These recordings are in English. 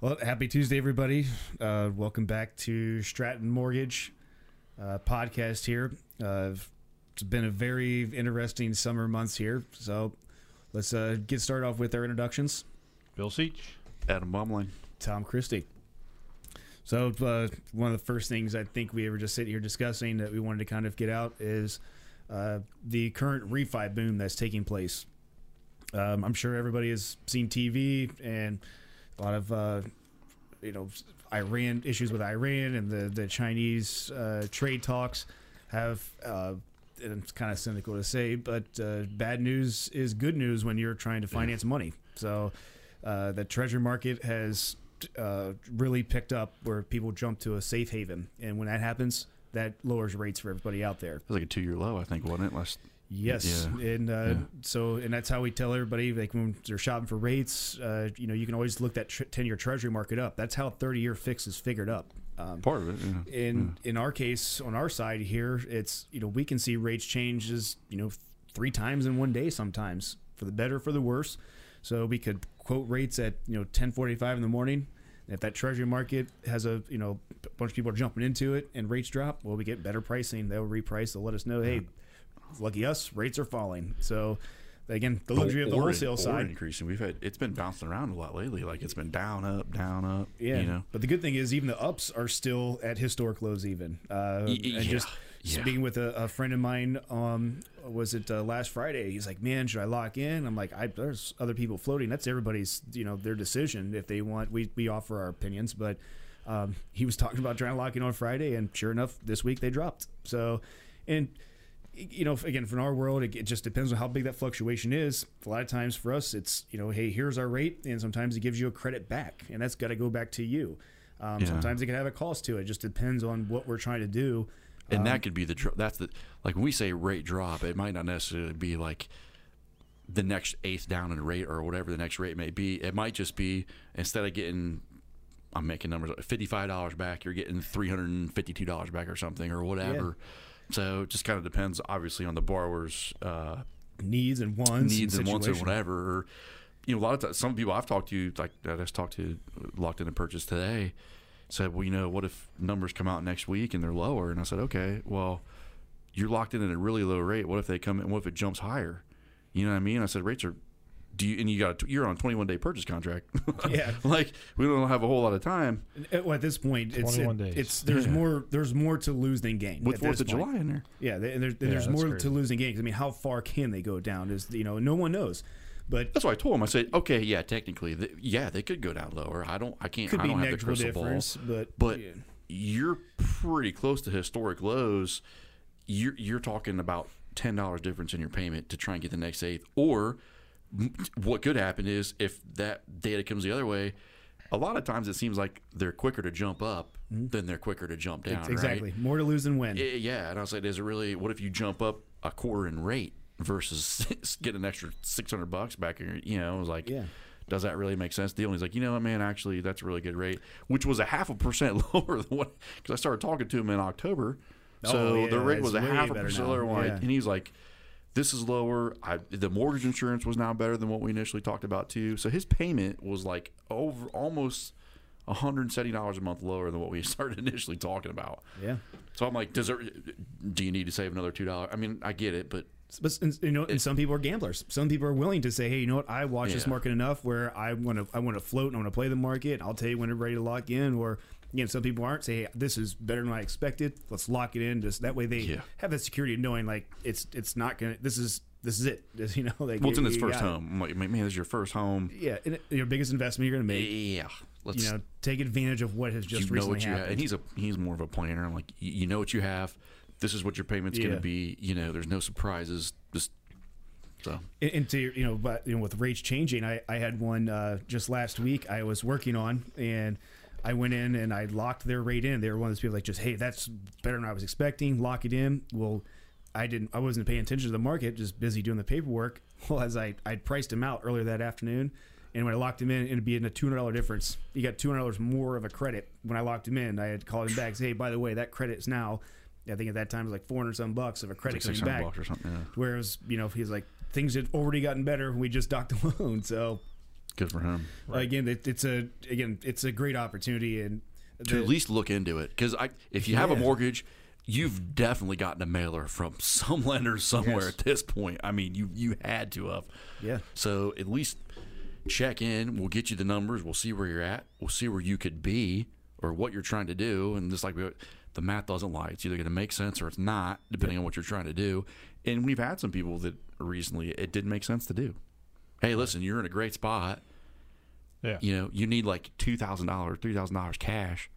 Well, happy Tuesday, everybody. Uh, welcome back to Stratton Mortgage uh, podcast here. Uh, it's been a very interesting summer months here. So let's uh, get started off with our introductions. Bill Seach. Adam Bumling. Tom Christie. So uh, one of the first things I think we were just sitting here discussing that we wanted to kind of get out is uh, the current refi boom that's taking place. Um, I'm sure everybody has seen TV and a lot of uh, you know Iran issues with Iran and the the Chinese uh, trade talks have. Uh, and it's kind of cynical to say, but uh, bad news is good news when you're trying to finance money. So uh, the treasury market has uh, really picked up where people jump to a safe haven, and when that happens, that lowers rates for everybody out there. It was like a two year low, I think, wasn't it? Last Yes, Yeah. and uh, Yeah. so and that's how we tell everybody like when they're shopping for rates, uh, you know, you can always look that ten year Treasury market up. That's how thirty year fix is figured up. Um, part of it. Yeah. in in our case, on our side here, it's you know we can see rates changes you know three times in one day sometimes for the better for the worse. So we could quote rates at you know ten forty five in the morning. If that treasury market has a you know a bunch of people are jumping into it and rates drop, well we get better pricing. They'll reprice. They'll let us know, hey, lucky us, rates are falling. So again, the luxury of the Or- wholesale side. increasing. We've had it's been bouncing around a lot lately. Like it's been down, up, down, up. Yeah, you know. but the good thing is even the ups are still at historic lows. Even uh, Y- and yeah, just yeah. speaking with a, a friend of mine, um, was it uh, last Friday? He's like, "Man, should I lock in?" I'm like, I, "There's other people floating. That's everybody's, you know, their decision if they want. We we offer our opinions, but." Um, he was talking about trying to lock in on Friday, and sure enough, this week they dropped. So, and you know, again, from our world, it, it just depends on how big that fluctuation is. A lot of times for us, it's you know, hey, here's our rate, and sometimes it gives you a credit back, and that's got to go back to you. Um, Yeah. Sometimes it can have a cost to it. Just depends on what we're trying to do. And Um, that could be the that's the like when we say rate drop, it might not necessarily be like the next eighth down in rate or whatever the next rate may be. It might just be instead of getting I'm making numbers fifty five dollars back, you're getting three hundred and fifty two dollars back or something or whatever. So it just kind of depends, obviously, on the borrower's uh, needs and wants, needs and wants or whatever. Or, you know, a lot of times, some people I've talked to, like that I just talked to, locked in a purchase today, said, well, you know, what if numbers come out next week and they're lower? And I said, okay, well, you're locked in at a really low rate. What if they come in? What if it jumps higher? You know what I mean? I said, rates are. Do you and you got a, you're on a 21 day purchase contract? Yeah. like we don't have a whole lot of time Uh, Well, at this point, it's 21 it- days. it's there's Yeah. more there's more to lose than gain with Fourth of point. July in there. Yeah, there- there's, there's more crazy. to lose than gain. 'Cause, I mean, how far can they go down? Is you know, no one knows, but That's why I told him. I said, okay, yeah, technically, th- yeah, they could go down lower. I don't, I can't, could I be don't have the crystal ball. difference. But but yeah. you're pretty close to historic lows. You're you're talking about ten dollars difference in your payment to try and get the next eighth. Or m- what could happen is if that data comes the other way, a lot of times it seems like they're quicker to jump up than they're quicker to jump down. Mm-hmm. exactly Right? more to lose than win. Yeah, and I was like, is it really? What if you jump up a quarter in rate versus get an extra six hundred bucks back? In your, you know, I was like, Yeah. does that really make sense? Deal? And he's like, you know what, man, actually, that's a really good rate, which was a half a percent lower than what because I started talking to him in October, so Oh, yeah, the rate was a half a percent lower. Yeah. And he's like. This is lower. I, the mortgage insurance was now better than what we initially talked about too. So his payment was like over almost one hundred and seventy dollars a month lower than what we started initially talking about. yeah. So I'm like, does it? Do you need to save another two dollars? I mean, I get it, but But you know, and some people are gamblers. Some people are willing to say, "Hey, you know what? I watch this market enough where I want to I want to float and I want to play the market. I'll tell you when I'm ready to lock in." Or you know, some people aren't. Say, "Hey, this is better than I expected. Let's lock it in." Just that way, they Yeah. have the security of knowing like it's it's not gonna. This is this is it. This, you know, like well, it's in his first home. I'm like, man, this is your first home. Yeah, it- your biggest investment you're gonna make. Yeah, let's. You know, take advantage of what has just you know recently what you have, happened. and he's a he's more of a planner. I'm like, you, know what you have. This is what your payment's gonna be. You know, there's no surprises. Just so And- and to you know, but you know, with rates changing, I I had one uh, just last week. I was working on, and I went in and I locked their rate in. They were one of those people like, just hey, that's better than I was expecting. Lock it in. Well, I didn't. I wasn't paying attention to the market, just busy doing the paperwork. Well, as I I priced him out earlier that afternoon. And when I locked him in, it'd be in a two hundred dollar difference. You got two hundred dollars more of a credit. When I locked him in, I had called him back. Say, hey, by the way, that credit's now. I think at that time it was like four hundred some bucks of a credit like coming 600 back. bucks or something. Yeah. Whereas, you know, if he's like, things had already gotten better. We just docked the loan. So, Good for him. Again, it, it's a again, it's a great opportunity, and To at least look into it, because I, if you have a mortgage, you've definitely gotten a mailer from some lender somewhere Yes. at this point. I mean, you you had to have. yeah, So at least check in. We'll get you the numbers. We'll see where you're at. We'll see where you could be or what you're trying to do. And just like we, the math doesn't lie. It's either going to make sense or it's not, depending on what you're trying to do. And we've had some people that recently it didn't make sense to do. Hey, listen, you're in a great spot. Yeah. You know, you need like two thousand dollars, three thousand dollars cash.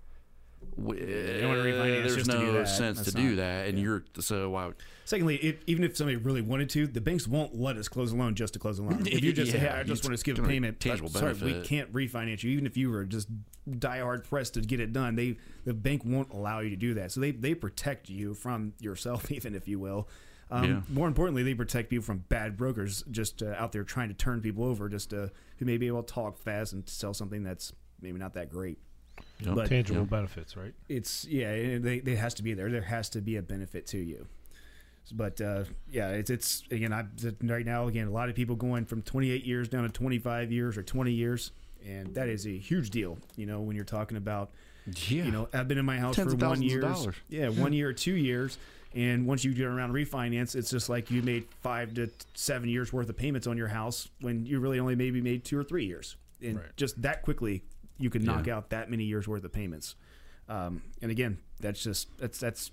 refinance There's to no that. sense That's to do not- that, and you're so why Secondly, if, even if somebody really wanted to, the banks won't let us close a loan just to close a loan. If you just, Yeah, hey, I just want to skip a payment, tangible uh, sorry, we can't refinance you. Even if you were just die hard pressed to get it done, they the bank won't allow you to do that. So they they protect you from yourself, even if you will. Um, Yeah. More importantly, they protect people from bad brokers just uh, out there trying to turn people over, just uh, who may be able to talk fast and sell something that's maybe not that great. Yep. But- Tangible Yep. benefits, right? it's yeah, it, they, has to be there. There has to be a benefit to you. But uh, yeah, it's it's again. I right now again a lot of people going from 28 years down to 25 years or 20 years, and that is a huge deal. You know when you're talking about yeah, you know I've been in my house Tens for of one thousands of year, yeah, one year or two years, and once you get around refinance, it's just like you made five to seven years worth of payments on your house when you really only maybe made two or three years, and Right. just that quickly you could knock Yeah. out that many years worth of payments. Um, and again, that's just that's that's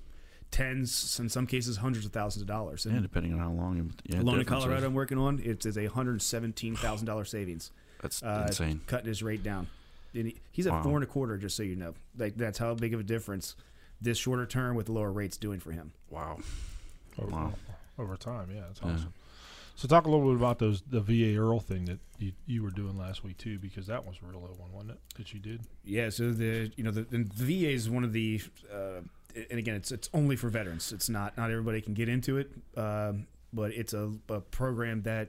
tens, in some cases, hundreds of thousands of dollars. yeah, depending on how long. you- Yeah, loan in. Colorado I'm working on, it is a hundred seventeen thousand dollar savings. That's Uh, insane. Cutting his rate down. And he, he's at Wow. four and a quarter, just so you know. Like that's how big of a difference this shorter term with lower rates doing for him. Wow. Over, Wow. over time, yeah, that's Yeah. awesome. So talk a little bit about those the VA IRRRL thing that you, you were doing last week too, because that was a real low one, wasn't it? That you did. Yeah, so the you know the, the VA is one of the, uh, and again it's it's only for veterans. It's not not everybody can get into it, um, but it's a, a program that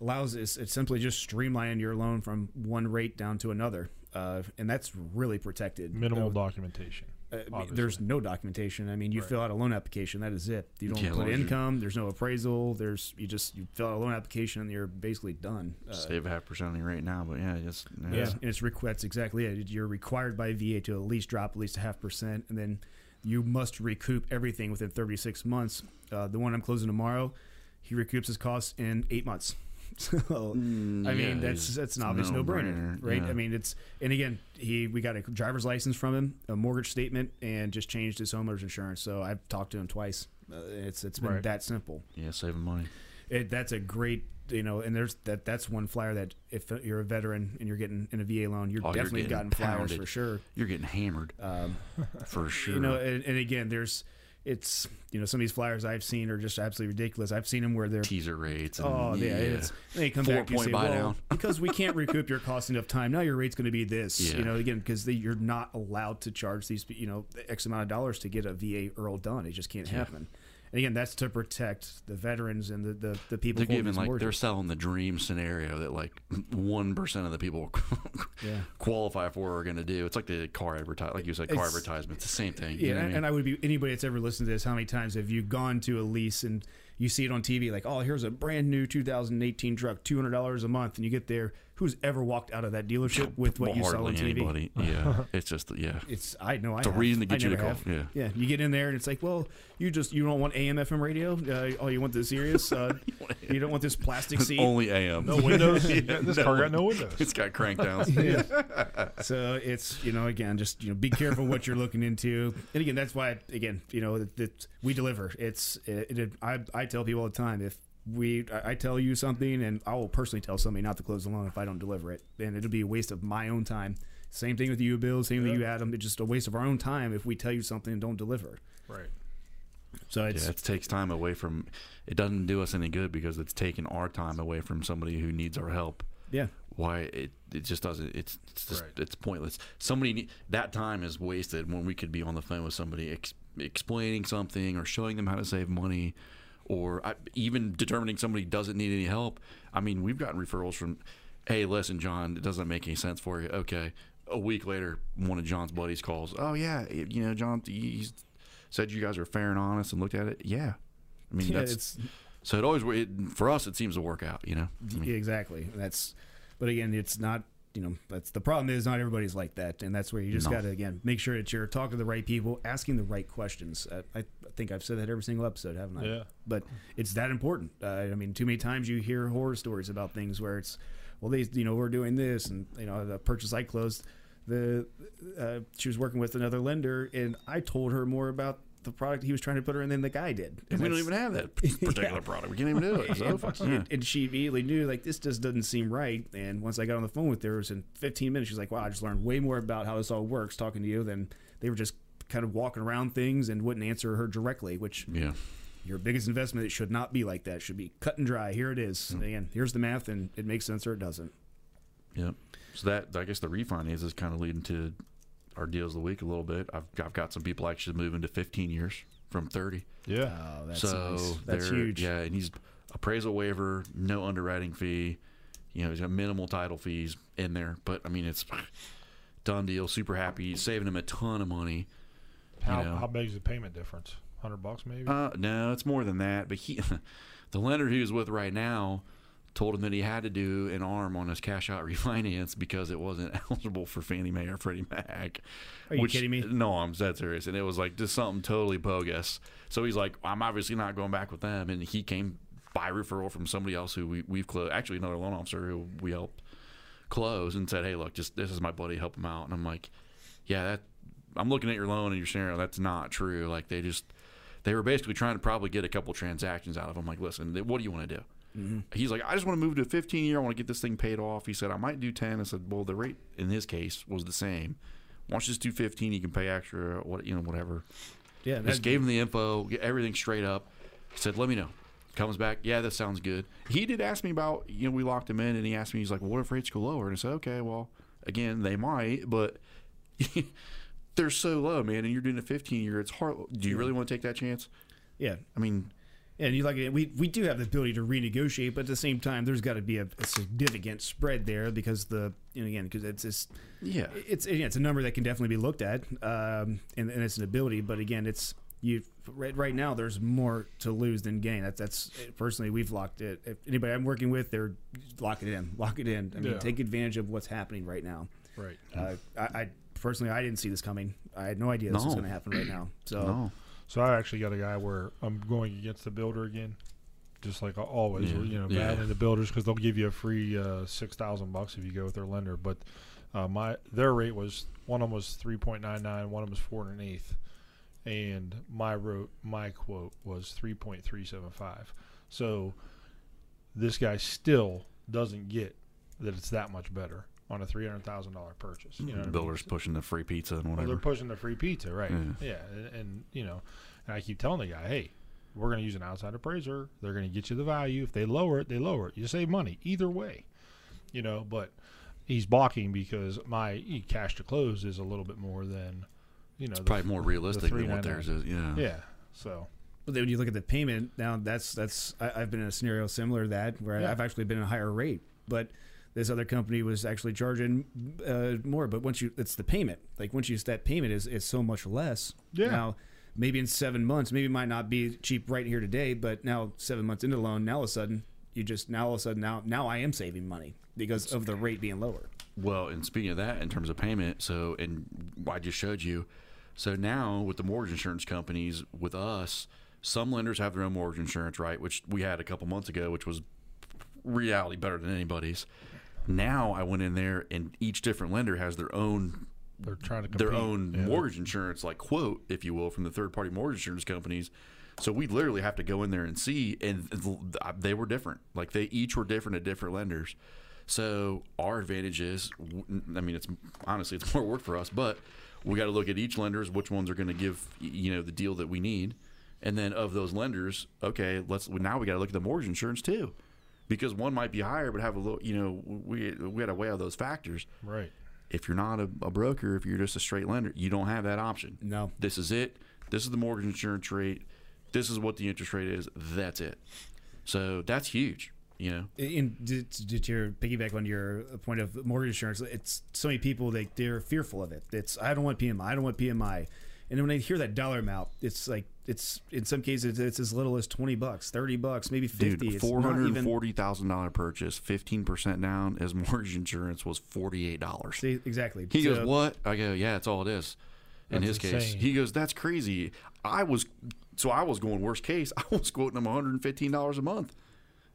allows it's, it's simply just streamlining your loan from one rate down to another, uh, and that's really protected. Minimal Uh, documentation. Uh, there's no documentation. I mean, you Right. fill out a loan application. That is it. You don't Yeah, put long as income. There's no appraisal. There's you just you fill out a loan application and you're basically done. Uh, Save a half percent on your rate now, but yeah, just yeah. yeah, and it's requ- that's exactly it. You're required by VA to at least drop at least a half percent, and then you must recoup everything within 36 months. Uh, the one I'm closing tomorrow, he recoups his costs in eight months. So Mm, I mean, yeah, that's that's an obvious no brainer, no-brainer, right? yeah. I mean, it's and again, he we got a driver's license from him, a mortgage statement, and just changed his homeowner's insurance. So I've talked to him twice. Uh, it's it's been Right. that simple. yeah, saving money. It, that's a great you know, and there's that that's one flyer that if you're a veteran and you're getting in a VA loan, you're Oh, definitely getting gotten flyers for sure. You're getting hammered Um, for sure. you know, and, and again, there's it's you know some of these flyers I've seen are just absolutely ridiculous. I've seen them where they're teaser rates. And, Oh yeah, it's they come Four back and say, buy well, down." because we can't recoup your cost enough time. Now your rate's going to be this. Yeah. You know, again, because you're not allowed to charge these, you know, X amount of dollars to get a VA IRRRL done. It just can't happen. And again, that's to protect the veterans and the the, the people. they're giving like they're selling the dream scenario that like one percent of the people Yeah. qualify for are going to do. It's like the car advertise, like you said, car It's- advertisement. It's the same thing. Yeah, you know what I mean? and I would be anybody that's ever listened to this. How many times have you gone to a lease and you see it on TV, like, oh, here's a brand new 2018 truck, two hundred dollars a month, and you get there. Who's ever walked out of that dealership with what Well, you saw on hardly TV? anybody. Yeah, it's just yeah. It's I know I. It's a have. reason to I get you to never call. have. Yeah. Yeah, you get in there and it's like, well, you just you don't want AM FM radio. Uh, oh, you want the Sirius. Uh, you don't want this plastic seat. Only AM. No windows. this car got no windows. It's got crank downs. Yeah. so it's you know again just you know be careful what you're looking into and again that's why again you know that, that we deliver it's it, it, I, I tell people all the time if we I I tell you something and I will personally tell somebody not to close the loan if I don't deliver it and it'll be a waste of my own time same thing with you Bill same thing with you Adam it's just a waste of our own time if we tell you something and don't deliver Right. so it's Yeah, it takes time away from. It doesn't do us any good because it's taking our time away from somebody who needs our help. yeah Why it it just doesn't. It's it's just Right. it's pointless. Somebody need, that time is wasted when we could be on the phone with somebody ex, explaining something or showing them how to save money, or I, even determining somebody doesn't need any help. I mean, we've gotten referrals from. Hey, listen, John, it doesn't make any sense for you. Okay. A week later, one of John's buddies calls. Oh yeah, you know, John, he's said you guys are fair and honest and looked at it. Yeah, I mean yeah that's it's so it always it, for us. It seems to work out. You know, I mean, exactly. That's But again, it's not. You know, that's the problem. Is not everybody's like that, and that's where you just No. got to again make sure that you're talking to the right people, asking the right questions. Uh, I, I think I've said that every single episode, haven't I? Yeah. But it's that important. Uh, I mean, too many times you hear horror stories about things where it's, well, they, you know, we're doing this, and you know, the purchase I closed, the uh, she was working with another lender, and I told her more about the product he was trying to put her in than the guy did. And we don't even have that particular product. We can't even do it. So, fuck, yeah. and, and she immediately knew like this just doesn't seem right. And once I got on the phone with her, it was in 15 minutes. She's like, "Wow, I just learned way more about how this all works talking to you than they were just kind of walking around things and wouldn't answer her directly." Which yeah. your biggest investment it should not be like that. It should be cut and dry. Here it is. Mm. Again, here's the math, and it makes sense or it doesn't. Yep. So that I guess the refinance is kind of leading to our deals of the week a little bit. I've I've got some people actually moving to 15 years from 30. Yeah. Oh, that's so nice. That's they're- huge. Yeah, and he's appraisal waiver, no underwriting fee. You know, he's got minimal title fees in there, but I mean it's done deal. Super happy, saving him a ton of money. How know. how big is the payment difference? Hundred bucks maybe. Uh, no, it's more than that. But he, the lender he was with right now, told him that he had to do an arm on his cash out refinance because it wasn't eligible for Fannie Mae or Freddie Mac. Are you kidding me? No, I'm dead serious. And it was like just something totally bogus. So he's like, I'm obviously not going back with them. And he came by referral from somebody else who we, we've closed, actually another loan officer who we helped close and said, hey, look, just this is my buddy, help him out. And I'm like, yeah, that I'm looking at your loan and your scenario. That's not true. Like they just they were basically trying to probably get a couple transactions out of him. Like, listen, what do you want to do? Mm-hmm. He's like, I just want to move to a 15 year. I want to get this thing paid off. He said, I might do 10. I said, well, the rate in his case was the same. Why don't you just do 15? You can pay extra, what you know, whatever. Yeah, Just gave him the info, get everything straight up. Said, let me know. Comes back, yeah, that sounds good. He did ask me about, you know, we locked him in, and he asked me, he's like, well, what if rates go lower? And I said, okay, well, again, they might, but they're so low, man. And you're doing a 15 year. It's hard. Do you really want to take that chance? yeah. I mean, And you like we we do have the ability to renegotiate, but at the same time, there's got to be a, a significant spread there because the you know again because it's it's yeah, it's yeah, it's a number that can definitely be looked at, um, and, and it's an ability. But again, it's you right, right now. There's more to lose than gain. That's that's personally we've locked it. If anybody I'm working with, they're lock it in, lock it in. I mean, Yeah. take advantage of what's happening right now. right. Uh, I, I personally I didn't see this coming. I had no idea this was going to happen right now. So no, So I actually got a guy where I'm going against the builder again, just like always. Yeah. You know, Yeah. battling the builders because they'll give you a free uh, six thousand bucks if you go with their lender. But uh, my their rate was one of them was three point nine nine, one of them was four and an eighth, and my wrote my quote was three point three seven five. So this guy still doesn't get that it's that much better on a three hundred thousand dollar purchase. You know, what I mean? builders pushing the free pizza and Well, whatever. they're pushing the free pizza, right? Yeah. Yeah, and, and you know, and I keep telling the guy, hey, we're going to use an outside appraiser. They're going to get you the value. If they lower it, they lower it. You save money either way, you know. But he's balking because my e- cash to close is a little bit more than, you know, the, Probably more realistic than what theirs is. Yeah, yeah. So But then when you look at the payment, now that's that's I, I've been in a scenario similar to that where Yeah. I've actually been in a higher rate, but this other company was actually charging uh, more. But once you, it's the payment. Like once you that payment is is so much less. Yeah. Now maybe in seven months, maybe it might not be cheap right here today, but now seven months into the loan, now all of a sudden you just now all of a sudden now now I am saving money because of the rate being lower. Well, and speaking of that, in terms of payment, so and I just showed you. So now with the mortgage insurance companies, with us, some lenders have their own mortgage insurance, right? Which we had a couple months ago, which was reality better than anybody's. Now I went in there, and each different lender has their own they're trying to compete. their own Yeah. mortgage insurance, like quote, if you will, from the third party mortgage insurance companies. So we literally have to go in there and see, and they were different. Like they each were different at different lenders. So our advantage is, I mean, it's honestly it's more work for us, but we got to look at each lenders, which ones are going to give you know the deal that we need, and then of those lenders, okay, let's now we got to look at the mortgage insurance too, because one might be higher, but have a little, you know, we we got to weigh out those factors right. if you're not a, a broker, if you're just a straight lender, you don't have that option. No. This is it. This is the mortgage insurance rate. This is what the interest rate is. That's it. So that's huge. You know, in did, did your piggyback on your uh, point of mortgage insurance it's so many people they they're fearful of it it's i don't want pmi i don't want pmi And when I hear that dollar amount, it's like it's in some cases it's as little as twenty bucks, thirty bucks, maybe fifty. Dude, It's four not hundred even- and forty thousand dollar purchase, fifteen percent down as mortgage insurance was forty eight dollars. Exactly. He goes, "What?" I go, "Yeah, it's all it is." In That's his case, he goes, "That's crazy." I was, so I was going worst case. I was quoting him one hundred and fifteen dollars a month,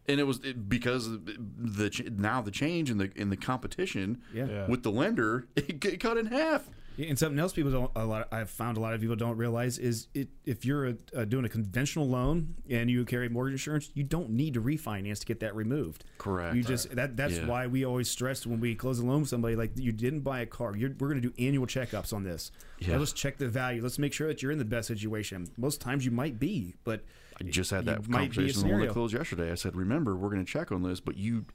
and it was it, because the now the change in the in the competition Yeah. Yeah. with the lender, it, g- cut in half. And something else people don't a lot. I've found a lot of people don't realize is it if you're a, uh, doing a conventional loan and you carry mortgage insurance, you don't need to refinance to get that removed. Correct. You just that that's Yeah. why we always stress when we close a loan with somebody like you didn't buy a car. You're, we're going to do annual checkups on this. Yeah. Let's check the value. Let's make sure that you're in the best situation. Most times you might be, but I just had that might be a conversation on the one that closed yesterday. I said, "Remember, we're going to check on this, but you."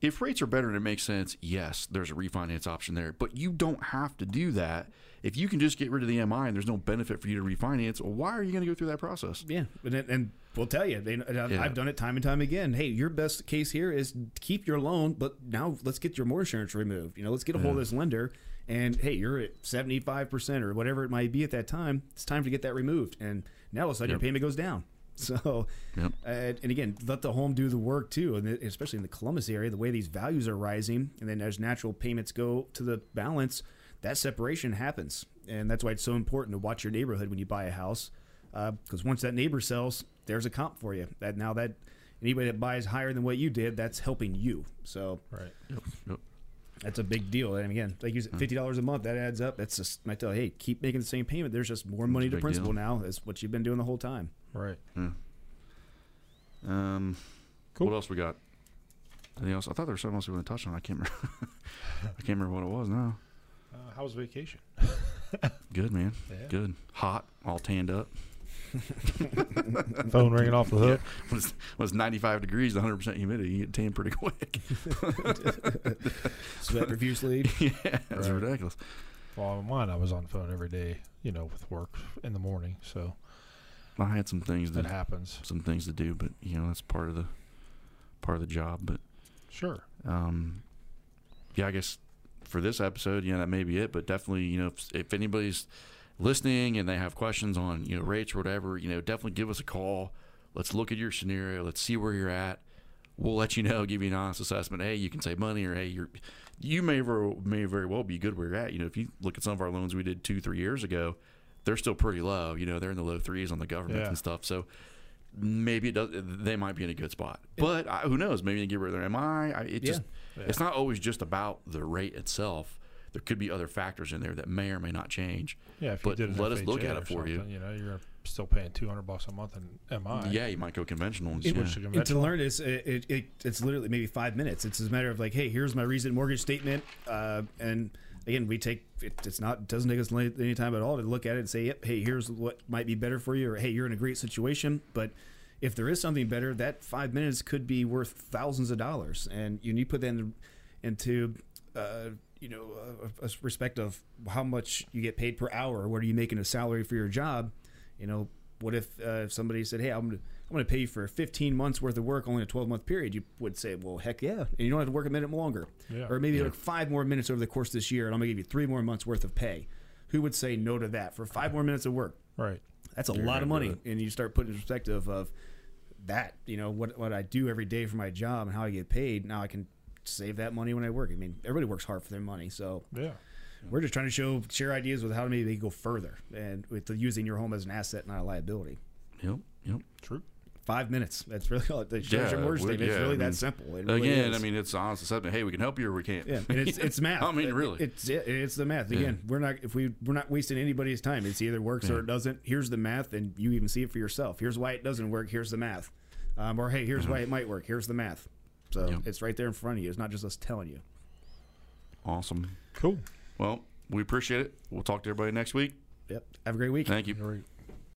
If rates are better and it makes sense, yes, there's a refinance option there. But you don't have to do that. If you can just get rid of the MI and there's no benefit for you to refinance, why are you going to go through that process? Yeah, and, and we'll tell you, they, I've, Yeah. I've done it time and time again. Hey, your best case here is keep your loan, but now let's get your mortgage insurance removed. You know, let's get a hold of this lender, and hey, you're at seventy five percent or whatever it might be at that time. It's time to get that removed, and now all of a sudden your payment goes down. So, Yep. uh, and again, let the home do the work too, and especially in the Columbus area, the way these values are rising, and then as natural payments go to the balance, that separation happens, and that's why it's so important to watch your neighborhood when you buy a house, because once that neighbor sells, there's a comp for you. That now that anybody that buys higher than what you did, that's helping you. So Right. Yep. Yep. that's a big deal. And again, like you said, fifty dollars a month that adds up. That's just I tell you, hey, keep making the same payment. There's just more money to principal deal. now. Is what you've been doing the whole time. Right. Um, Cool. What else we got? Anything else? I thought there was something else we want to touch on. I can't remember. I can't remember what it was now. Uh, how was vacation? Good man. Yeah. Good. Hot. All tanned up. Phone ringing off the hook. When it's, when it's 95 degrees, 100 percent humidity, you get tan pretty quick. Sweat profusely. yeah, that's Right. ridiculous. Well, on mine, I was on the phone every day, you know, with work in the morning. So I had some things that to happens. some things to do, but you know that's part of the part of the job. But Sure. um, yeah, I guess for this episode, yeah, that may be it. But definitely, you know, if, if anybody's listening and they have questions on you know rates or whatever, you know, definitely give us a call. Let's look at your scenario. Let's see where you're at. We'll let you know, give you an honest assessment. Hey, you can save money, or hey, you're you may very may very well be good where you're at. You know, if you look at some of our loans we did two three years ago, they're still pretty low. You know, they're in the low threes on the government Yeah. and stuff. So maybe it does. They might be in a good spot, but I, who knows? Maybe they get rid of their MI. I, it just Yeah. it's not always just about the rate itself. There could be other factors in there that may or may not change. Yeah. If But you did let us look at it for you. You know, you're still paying 200 bucks a month in MI. Yeah, you might go conventional. And, Switch yeah. to And to learn this, it, it, it, it's literally maybe five minutes. It's a matter of like, hey, here's my recent mortgage statement, uh, and again, we take it, it's not it doesn't take us any time at all to look at it and say, yep, hey, here's what might be better for you, or hey, you're in a great situation, but if there is something better, that five minutes could be worth thousands of dollars, and you need to put that in, into uh, you know a, a respect of how much you get paid per hour. What are you making a salary for your job? You know, what if uh, if somebody said, "Hey, I'm gonna I'm gonna pay you for 15 months worth of work, only a 12 month period"? You would say, "Well, heck yeah!" And you don't have to work a minute longer, Yeah. or maybe Yeah. like five more minutes over the course of this year, and I'm gonna give you three more months worth of pay. Who would say no to that for five more minutes of work? Right. That's a You're lot of money, and you start putting in perspective of that. You know what what I do every day for my job and how I get paid. Now I can save that money when I work. I mean, everybody works hard for their money, so Yeah. We're just trying to show share ideas with how to maybe go further and with the, using your home as an asset, not a liability. Yep. Yep. True. Five minutes. That's really all. The Yeah, your mortgage we- statement. It's really I that simple. It Again, is. I mean, it's honest assessment. Hey, we can help you or we can't. Yeah, and it's it's math. I mean, really. it's it, it's the math. Again, we're not if we we're not wasting anybody's time. It's either works or it doesn't. Here's the math, and you even see it for yourself. Here's why it doesn't work. Here's the math. Um, or hey, here's why it might work. Here's the math. So. Yep. it's right there in front of you. It's not just us telling you. Awesome. Cool. Well, we appreciate it. We'll talk to everybody next week. Yep. Have a great week. Thank you. Great.